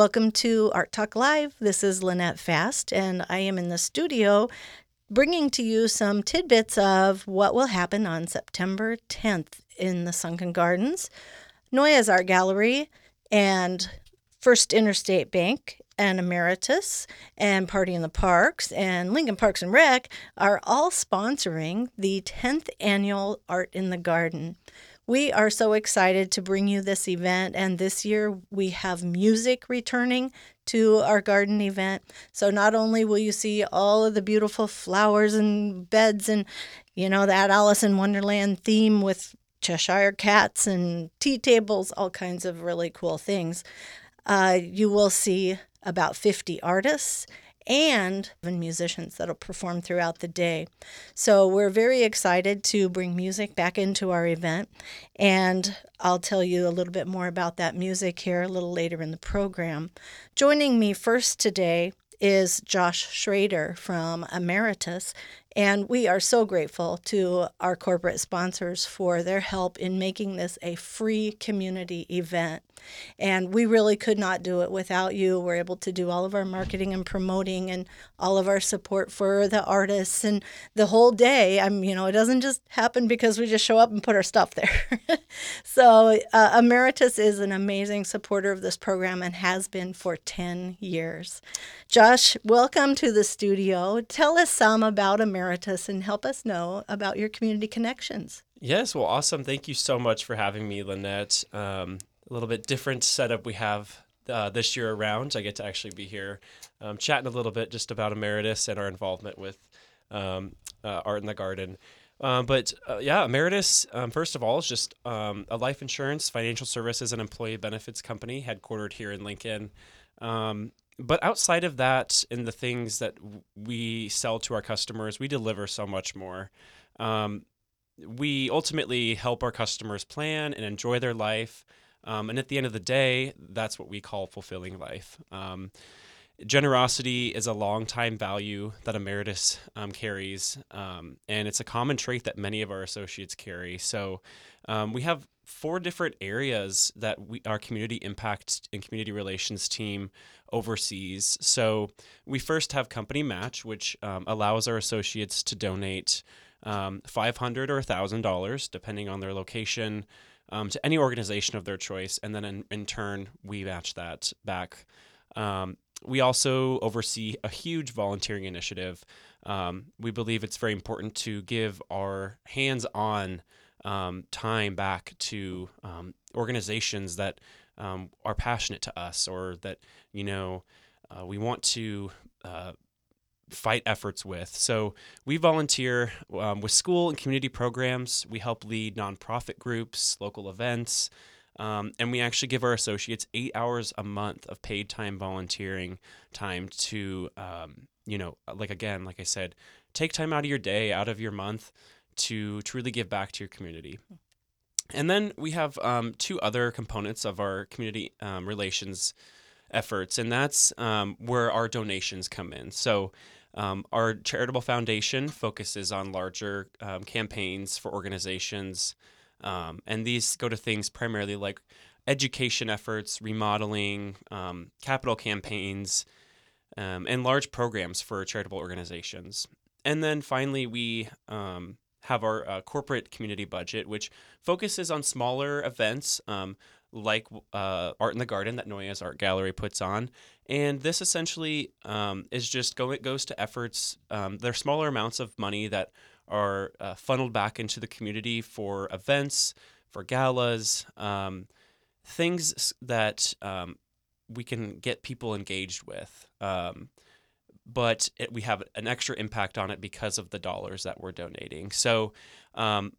Welcome to Art Talk Live. This is Lynette Fast, and I am in the studio bringing to you some tidbits of what will happen on September 10th in the Sunken Gardens, Noyes Art Gallery, and First Interstate Bank and Ameritas and Party in the Parks and Lincoln Parks and Rec are all sponsoring the 10th annual Art in the Garden. We are so excited to bring you this event, and this year we have music returning to our garden event. So not only will you see all of the beautiful flowers and beds and, you know, that Alice in Wonderland theme with Cheshire cats and tea tables, all kinds of really cool things. Uh, you will see about 50 artists and musicians that'll perform throughout the day. So we're very excited to bring music back into our event, and I'll tell you a little bit more about that music here a little later in the program. Joining me first today is Josh Schrader from Ameritas, and we are so grateful to our corporate sponsors for their help in making this a free community event. And we really could not do it without you. We're able to do all of our marketing and promoting and all of our support for the artists and the whole day. I'm, you know, it doesn't just happen because we just show up and put our stuff there. so, uh, Ameritas is an amazing supporter of this program and has been for 10 years. Josh, welcome to the studio. Tell us some about Ameritas and help us know about your community connections. Yes, well, awesome. Thank you so much for having me, Lynette. Um, a little bit different setup we have uh, this year around. I get to actually be here um, chatting a little bit just about Ameritas and our involvement with um, uh, Art in the Garden. Um, but uh, yeah, Ameritas, um, first of all, is just um, a life insurance, financial services, and employee benefits company headquartered here in Lincoln. Um, but outside of that, and the things that we sell to our customers, we deliver so much more. we ultimately help our customers plan and enjoy their life um, and at the end of the day, that's what we call fulfilling life. Um, generosity is a long time value that Ameritas um, carries, um, and it's a common trait that many of our associates carry. So um, we have four different areas that we, our community impact and community relations team oversees. So we first have company match, which um, allows our associates to donate um, 500 or $1,000, depending on their location um, to any organization of their choice, and then in, in turn we match that back. Um, we also oversee a huge volunteering initiative. Um, we believe it's very important to give our hands-on um, time back to um, organizations that um, are passionate to us, or that you know uh, we want to uh, fight efforts with. So we volunteer um, with school and community programs. We help lead nonprofit groups, local events, um, and we actually give our associates eight hours a month of paid time volunteering time to, um, you know, like again, like I said, take time out of your day, out of your month to truly give back to your community. And then we have um, two other components of our community um, relations efforts, and that's um, where our donations come in. So um, our charitable foundation focuses on larger um, campaigns for organizations, um, and these go to things primarily like education efforts, remodeling, um, capital campaigns, um, and large programs for charitable organizations. And then finally, we um, have our uh, corporate community budget, which focuses on smaller events like uh, Art in the Garden that Noyes Art Gallery puts on. And this essentially um, is just go, it goes to efforts. Um, they're smaller amounts of money that are uh, funneled back into the community for events, for galas, um, things that um, we can get people engaged with. Um, but it, we have an extra impact on it because of the dollars that we're donating. So um,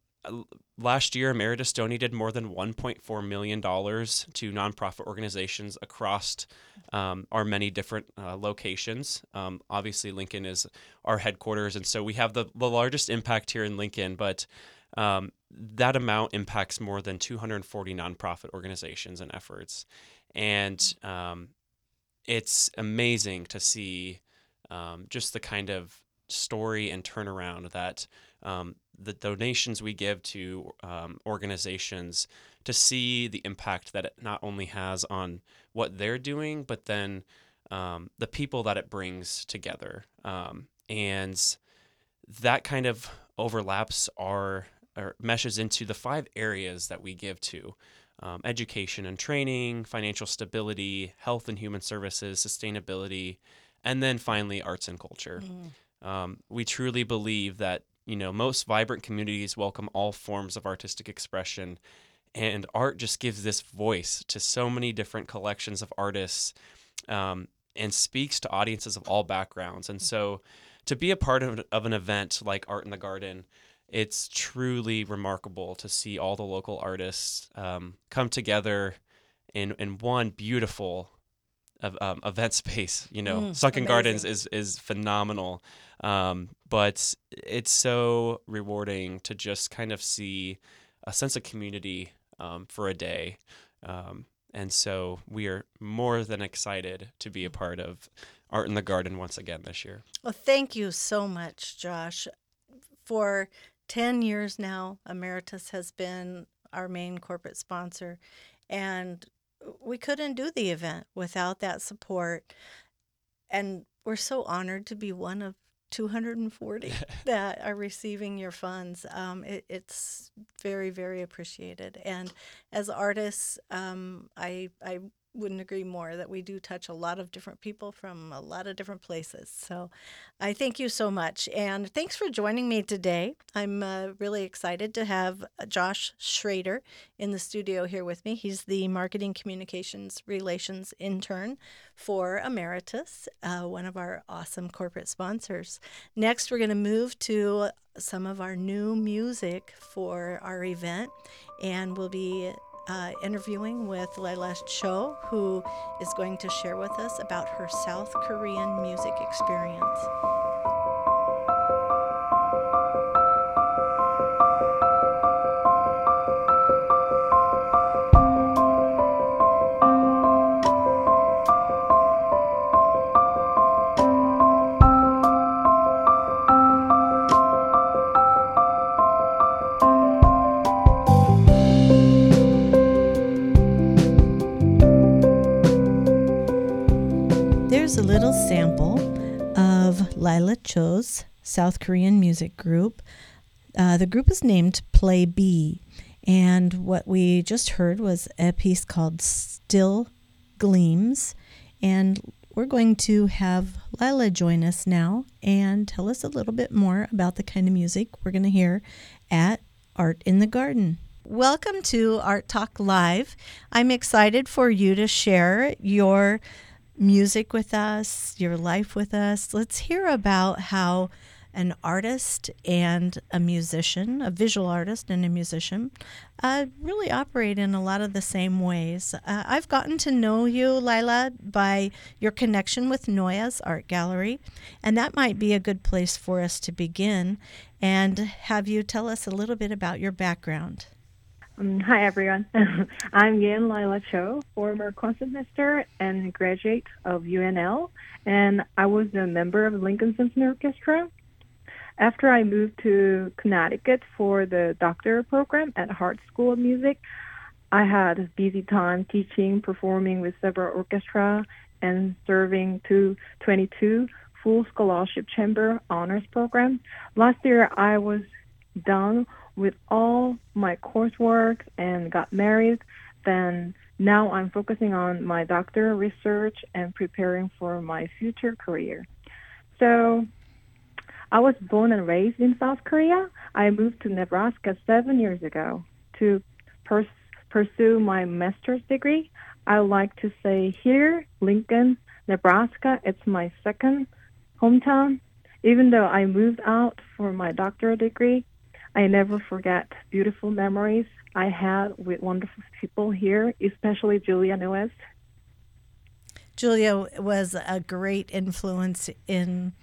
last year, Ameritas donated more than $1.4 million to nonprofit organizations across um, our many different uh, locations. Um, obviously, Lincoln is our headquarters, and so we have the, the largest impact here in Lincoln, but um, that amount impacts more than 240 nonprofit organizations and efforts. And um, it's amazing to see um, just the kind of story and turnaround that um, the donations we give to um, organizations to see the impact that it not only has on what they're doing, but then um, the people that it brings together. Um, and that kind of overlaps our or meshes into the five areas that we give to um, education and training, financial stability, health and human services, sustainability, and then finally arts and culture. Mm. Um, we truly believe that you know most vibrant communities welcome all forms of artistic expression, and art just gives this voice to so many different collections of artists, um, and speaks to audiences of all backgrounds. And so, to be a part of, of an event like Art in the Garden it's truly remarkable to see all the local artists um, come together in in one beautiful um, event space. You know, mm, Sunken amazing. Gardens is is phenomenal, um, but it's so rewarding to just kind of see a sense of community um, for a day. Um, and so we are more than excited to be a part of Art in the Garden once again this year. Well, thank you so much, Josh, for 10 years now, Ameritas has been our main corporate sponsor. And we couldn't do the event without that support. And we're so honored to be one of 240 that are receiving your funds. Um, it, it's very, very appreciated. And as artists, um, I, I wouldn't agree more that we do touch a lot of different people from a lot of different places. So I thank you so much. And thanks for joining me today. I'm uh, really excited to have uh, Josh Schrader in the studio here with me. He's the Marketing Communications Relations intern for Ameritas, uh, one of our awesome corporate sponsors. Next, we're going to move to some of our new music for our event, and we'll be uh, interviewing with Lyla Cho, who is going to share with us about her South Korean music experience. Sample of Lyla Cho's South Korean music group. Uh, the group is named Play B, and what we just heard was a piece called Still Gleams. And we're going to have Lila join us now and tell us a little bit more about the kind of music we're going to hear at Art in the Garden. Welcome to Art Talk Live. I'm excited for you to share your music with us, your life with us. Let's hear about how an artist and a musician, a visual artist and a musician, uh, really operate in a lot of the same ways. Uh, I've gotten to know you, Lyla, by your connection with Noyes Art Gallery, and that might be a good place for us to begin and have you tell us a little bit about your background. Um, hi, everyone. I'm Yen Lyla Cho, former concertmaster and graduate of UNL, and I was a member of the Lincoln Symphony Orchestra. After I moved to Connecticut for the doctoral program at Hartt School of Music, I had a busy time teaching, performing with several orchestra, and serving to 22 full scholarship chamber honors program. Last year, I was done with all my coursework and got married, then now I'm focusing on my doctoral research and preparing for my future career. So I was born and raised in South Korea. I moved to Nebraska seven years ago to pers- pursue my master's degree. I like to say here, Lincoln, Nebraska, it's my second hometown. Even though I moved out for my doctoral degree, I never forget beautiful memories I had with wonderful people here, especially Julia Noyes. Julia was a great influence in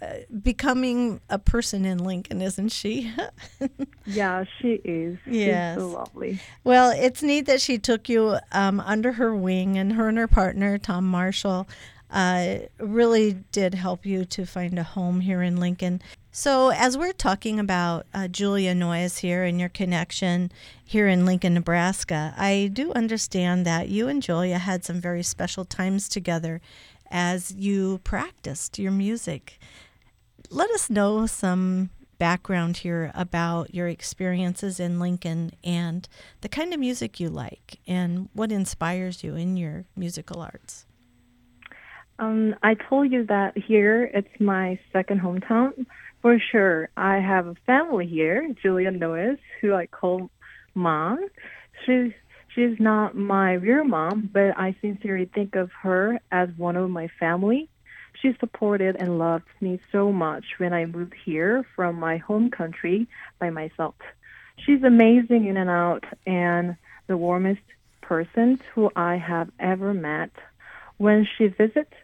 uh, becoming a person in Lincoln, isn't she? yeah, she is. Yes. She's so lovely. Well, it's neat that she took you um, under her wing, and her and her partner, Tom Marshall, uh, really did help you to find a home here in Lincoln. So, as we're talking about uh, Julia Noyes here and your connection here in Lincoln, Nebraska, I do understand that you and Julia had some very special times together as you practiced your music. Let us know some background here about your experiences in Lincoln and the kind of music you like and what inspires you in your musical arts. Um, I told you that here it's my second hometown. For sure, I have a family here, Julia Noyes, who I call mom. She's she's not my real mom, but I sincerely think of her as one of my family. She supported and loved me so much when I moved here from my home country by myself. She's amazing in and out and the warmest person who I have ever met. When she visits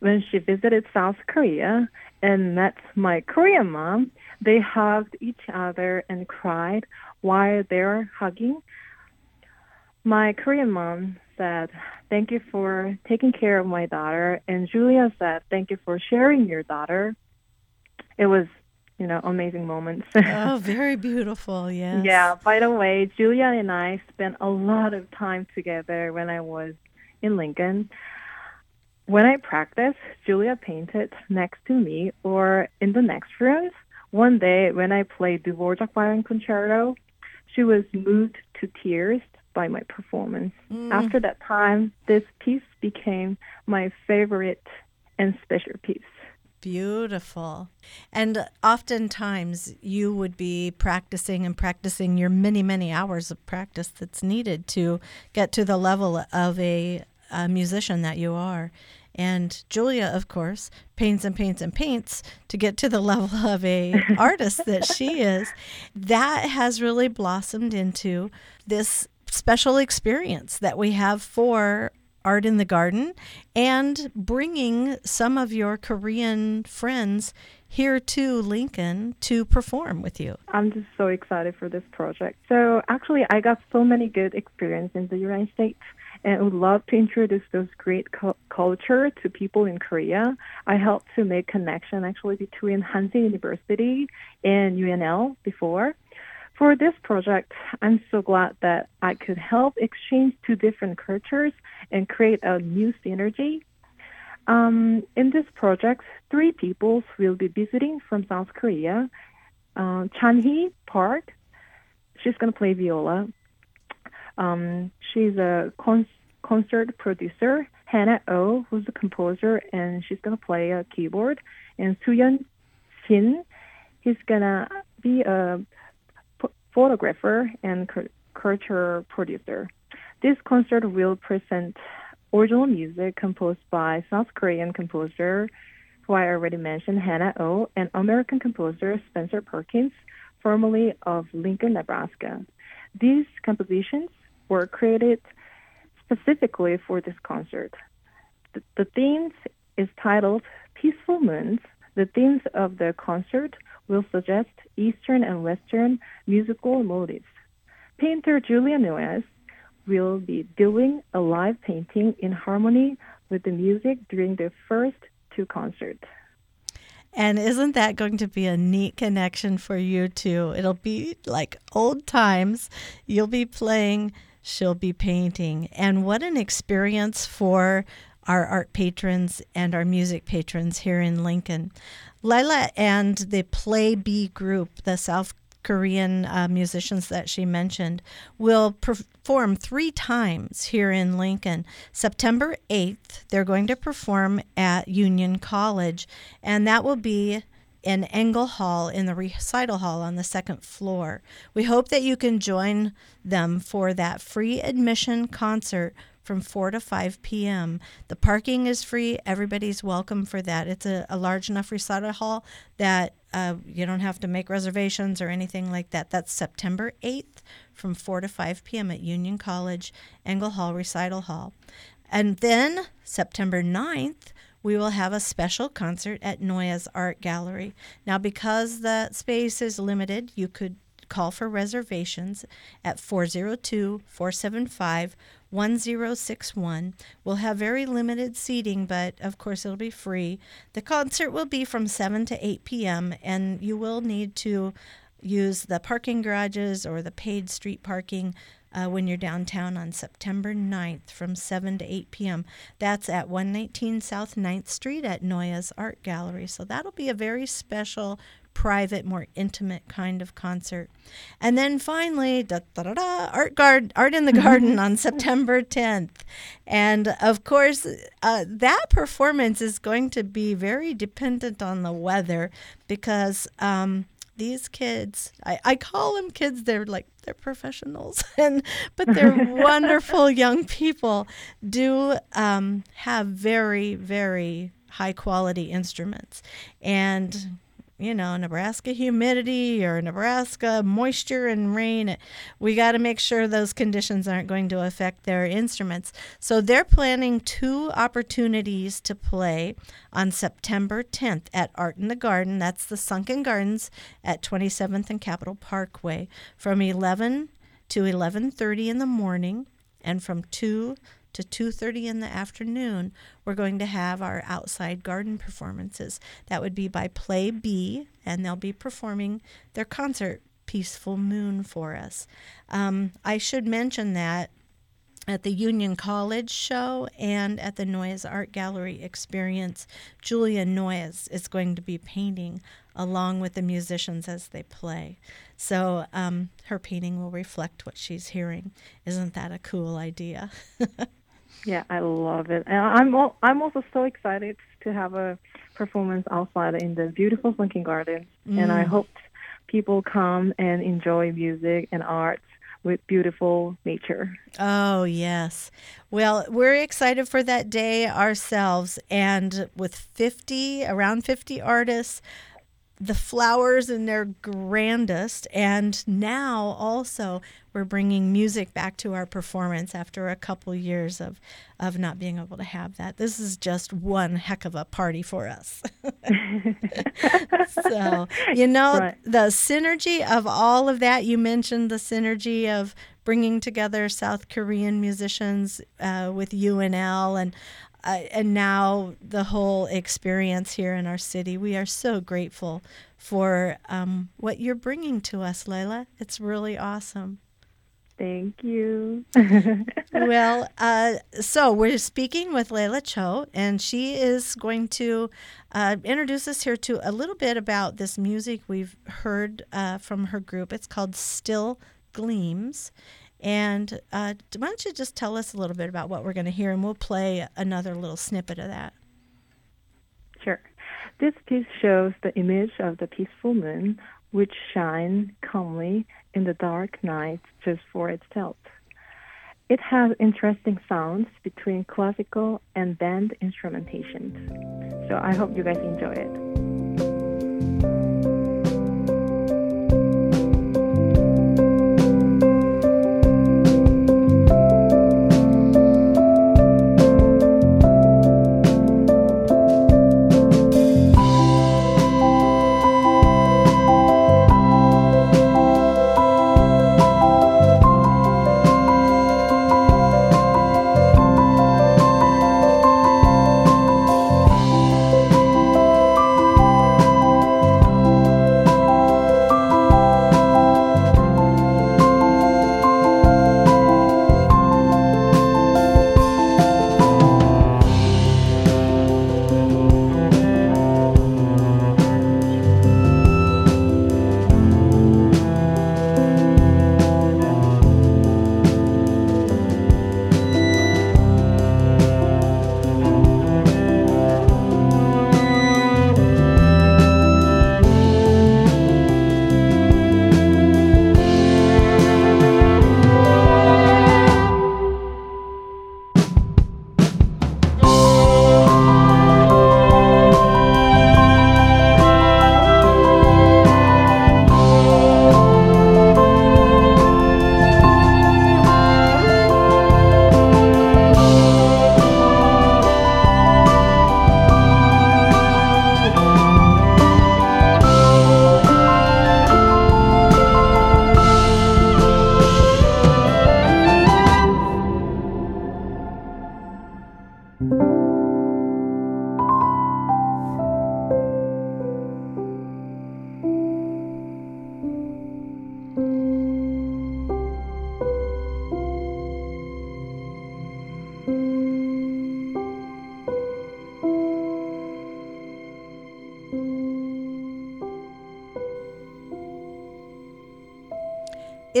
when she visited South Korea and met my Korean mom, they hugged each other and cried while they were hugging. My Korean mom said, Thank you for taking care of my daughter. And Julia said, Thank you for sharing your daughter. It was, you know, amazing moments. oh, very beautiful. Yes. Yeah. By the way, Julia and I spent a lot of time together when I was in Lincoln. When I practiced, Julia painted next to me or in the next room. One day when I played Dvorak Violin Concerto, she was moved to tears by my performance. Mm. After that time, this piece became my favorite and special piece. Beautiful. And oftentimes you would be practicing and practicing your many, many hours of practice that's needed to get to the level of a a musician that you are. And Julia, of course, paints and paints and paints to get to the level of a artist that she is. That has really blossomed into this special experience that we have for art in the garden and bringing some of your Korean friends here to Lincoln to perform with you. I'm just so excited for this project. So actually, I got so many good experience in the United States and would love to introduce those great cu- culture to people in Korea. I helped to make connection actually between Hansei University and UNL before. For this project, I'm so glad that I could help exchange two different cultures and create a new synergy. Um, in this project, three people will be visiting from South Korea. Uh, Chanhee Park, she's going to play viola. Um, she's a con- concert producer. Hannah Oh, who's a composer, and she's gonna play a keyboard. And Suyun Shin, he's gonna be a p- photographer and culture producer. This concert will present original music composed by South Korean composer, who I already mentioned, Hannah Oh, and American composer Spencer Perkins, formerly of Lincoln, Nebraska. These compositions were created specifically for this concert. The, the themes is titled Peaceful Moons. The themes of the concert will suggest Eastern and Western musical motifs. Painter Julia Noyes will be doing a live painting in harmony with the music during the first two concerts. And isn't that going to be a neat connection for you too? It'll be like old times. You'll be playing, she'll be painting. And what an experience for our art patrons and our music patrons here in Lincoln. Lyla and the Play B group, the South Korean uh, musicians that she mentioned, will perform three times here in Lincoln. September 8th, they're going to perform at Union College, and that will be in Engel Hall in the recital hall on the second floor. We hope that you can join them for that free admission concert from 4 to 5 p.m. The parking is free. Everybody's welcome for that. It's a, a large enough recital hall that uh, you don't have to make reservations or anything like that. That's September 8th from 4 to 5 p.m. at Union College, Engel Hall Recital Hall. And then September 9th, we will have a special concert at Noyes Art Gallery. Now, because the space is limited, you could call for reservations at 402 475 1061. We'll have very limited seating, but of course it'll be free. The concert will be from 7 to 8 p.m., and you will need to use the parking garages or the paid street parking uh, when you're downtown on September 9th from 7 to 8 p.m. That's at 119 South 9th Street at Noyes Art Gallery. So that'll be a very special private, more intimate kind of concert. And then finally, da, da, da, da, art guard, art in the garden on September 10th, and of course, uh, that performance is going to be very dependent on the weather because. Um, these kids I, I call them kids they're like they're professionals and but they're wonderful young people do um, have very very high quality instruments. And you know, Nebraska humidity or Nebraska moisture and rain. We got to make sure those conditions aren't going to affect their instruments. So they're planning two opportunities to play on September 10th at Art in the Garden. That's the Sunken Gardens at 27th and Capitol Parkway from 11 to 11:30 in the morning and from 2 to 2:30 in the afternoon, we're going to have our outside garden performances. That would be by Play B, and they'll be performing their concert Peaceful Moon for us. Um, I should mention that at the Union College show and at the Noyes Art Gallery experience, Julia Noyes is going to be painting along with the musicians as they play. So um, her painting will reflect what she's hearing. Isn't that a cool idea? Yeah, I love it. And I'm al- I'm also so excited to have a performance outside in the beautiful Sunken Gardens, mm. and I mm. hope people come and enjoy music and art with beautiful nature. Oh, yes. Well, we're excited for that day ourselves and with 50 around 50 artists the flowers in their grandest and now also we're bringing music back to our performance after a couple years of of not being able to have that this is just one heck of a party for us so you know right. the synergy of all of that you mentioned the synergy of bringing together south korean musicians uh, with unl and uh, and now the whole experience here in our city. We are so grateful for um, what you're bringing to us, Lyla. It's really awesome. Thank you. well, uh, so we're speaking with Lyla Cho, and she is going to uh, introduce us here to a little bit about this music we've heard uh, from her group. It's called Still Gleams. And uh, why don't you just tell us a little bit about what we're going to hear, and we'll play another little snippet of that. Sure. This piece shows the image of the peaceful moon, which shines calmly in the dark night just for itself. It has interesting sounds between classical and band instrumentation. So I hope you guys enjoy it.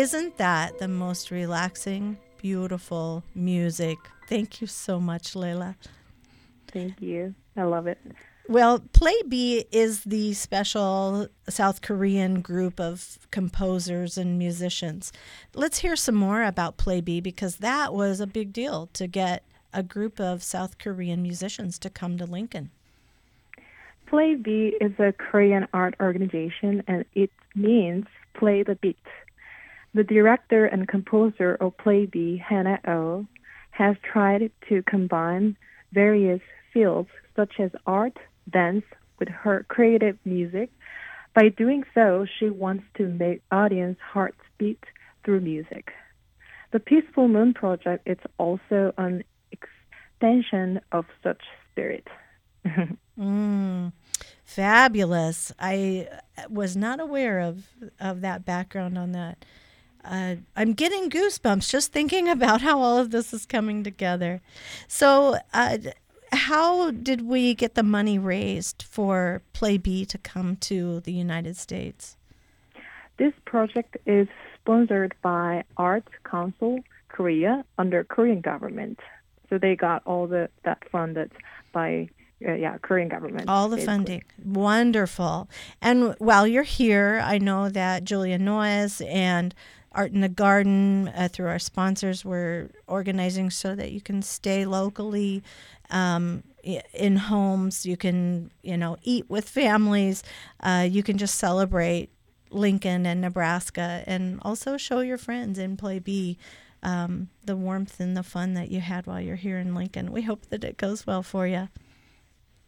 Isn't that the most relaxing, beautiful music? Thank you so much, Lyla. Thank you. I love it. Well, Play B is the special South Korean group of composers and musicians. Let's hear some more about Play B because that was a big deal to get a group of South Korean musicians to come to Lincoln. Play B is a Korean art organization and it means play the beat. The director and composer of Play B, Hannah O, has tried to combine various fields such as art, dance with her creative music. By doing so, she wants to make audience hearts beat through music. The Peaceful Moon Project is also an extension of such spirit. mm, fabulous. I was not aware of, of that background on that. Uh, I'm getting goosebumps just thinking about how all of this is coming together. So, uh, how did we get the money raised for Play B to come to the United States? This project is sponsored by Arts Council Korea under Korean government. So they got all the that funded by uh, yeah Korean government. All the basically. funding, wonderful. And while you're here, I know that Julia Noyes and Art in the Garden uh, through our sponsors, we're organizing so that you can stay locally um, in homes. You can, you know, eat with families. Uh, you can just celebrate Lincoln and Nebraska, and also show your friends in Play B um, the warmth and the fun that you had while you're here in Lincoln. We hope that it goes well for you.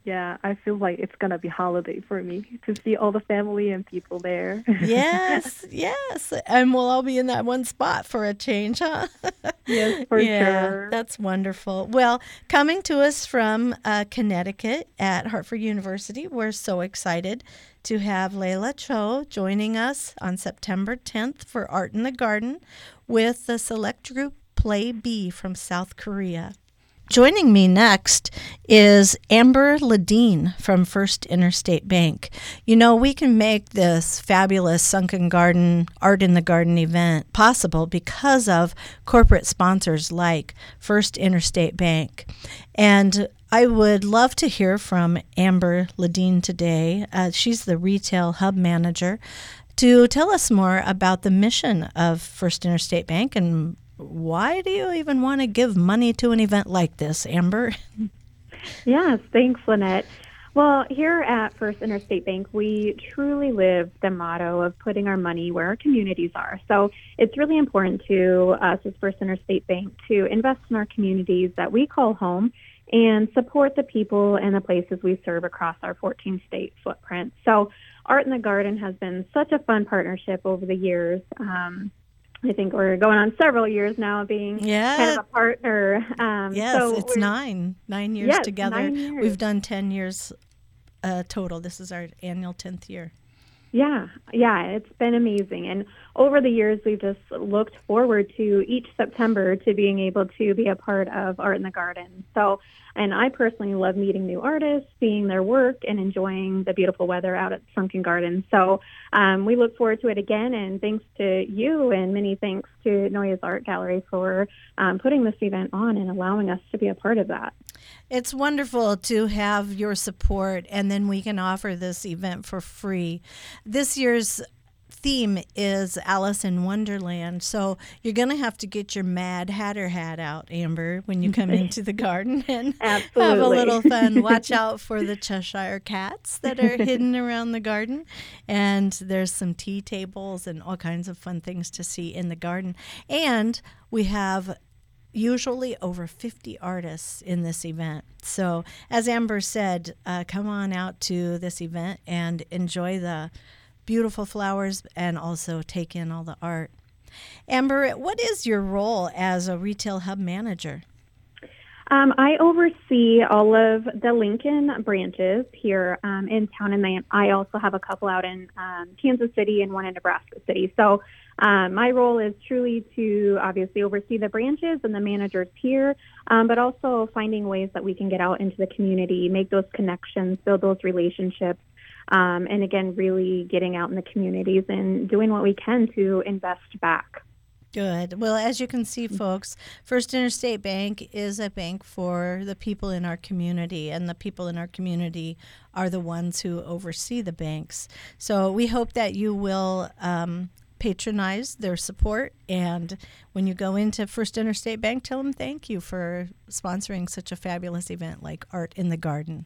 Yeah, I feel like it's gonna be holiday for me to see all the family and people there. yes, yes, and we'll all be in that one spot for a change, huh? yes, for yeah, sure. That's wonderful. Well, coming to us from uh, Connecticut at Hartford University, we're so excited to have Lyla Cho joining us on September 10th for Art in the Garden with the select group Play B from South Korea. Joining me next is Amber Ladine from First Interstate Bank. You know, we can make this fabulous Sunken Garden Art in the Garden event possible because of corporate sponsors like First Interstate Bank. And I would love to hear from Amber Ladine today. Uh, she's the retail hub manager to tell us more about the mission of First Interstate Bank and why do you even want to give money to an event like this, Amber? Yes, thanks, Lynette. Well, here at First Interstate Bank, we truly live the motto of putting our money where our communities are. So it's really important to us as First Interstate Bank to invest in our communities that we call home and support the people and the places we serve across our 14 state footprint. So Art in the Garden has been such a fun partnership over the years. Um, I think we're going on several years now being yeah. kind of a partner. Um, yes, so it's nine, nine years yes, together. Nine years. We've done 10 years uh, total. This is our annual 10th year. Yeah, yeah, it's been amazing. And over the years, we've just looked forward to each September to being able to be a part of Art in the Garden. So and I personally love meeting new artists, seeing their work, and enjoying the beautiful weather out at Sunken Garden. So um, we look forward to it again. And thanks to you, and many thanks to Noyes Art Gallery for um, putting this event on and allowing us to be a part of that. It's wonderful to have your support, and then we can offer this event for free. This year's theme is Alice in Wonderland. So you're going to have to get your Mad Hatter hat out, Amber, when you come into the garden and Absolutely. have a little fun. Watch out for the Cheshire cats that are hidden around the garden. And there's some tea tables and all kinds of fun things to see in the garden. And we have usually over 50 artists in this event. So, as Amber said, uh, come on out to this event and enjoy the beautiful flowers and also take in all the art. Amber, what is your role as a retail hub manager? Um, I oversee all of the Lincoln branches here um, in town, and I also have a couple out in um, Kansas City and one in Nebraska City. So um, my role is truly to obviously oversee the branches and the managers here, um, but also finding ways that we can get out into the community, make those connections, build those relationships, Um, and again, really getting out in the communities and doing what we can to invest back. Good. Well, as you can see, folks, First Interstate Bank is a bank for the people in our community, and the people in our community are the ones who oversee the banks. So we hope that you will um, patronize their support. And when you go into First Interstate Bank, tell them thank you for sponsoring such a fabulous event like Art in the Garden.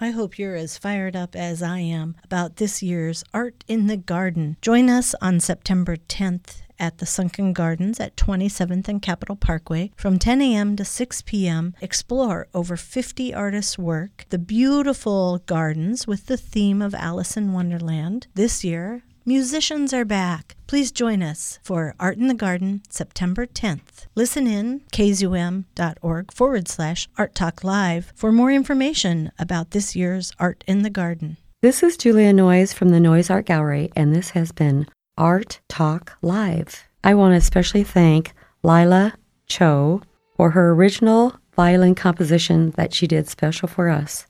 I hope you're as fired up as I am about this year's Art in the Garden. Join us on September 10th at the Sunken Gardens at 27th and Capitol Parkway from 10 a.m. to 6 p.m. Explore over 50 artists' work, the beautiful gardens with the theme of Alice in Wonderland. This year, Musicians are back. Please join us for Art in the Garden, September 10th. Listen in, kzum.org forward slash Art Talk Live for more information about this year's Art in the Garden. This is Julia Noyes from the Noyes Art Gallery, and this has been Art Talk Live. I want to especially thank Lyla Cho for her original violin composition that she did special for us.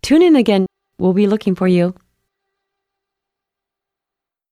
Tune in again. We'll be looking for you.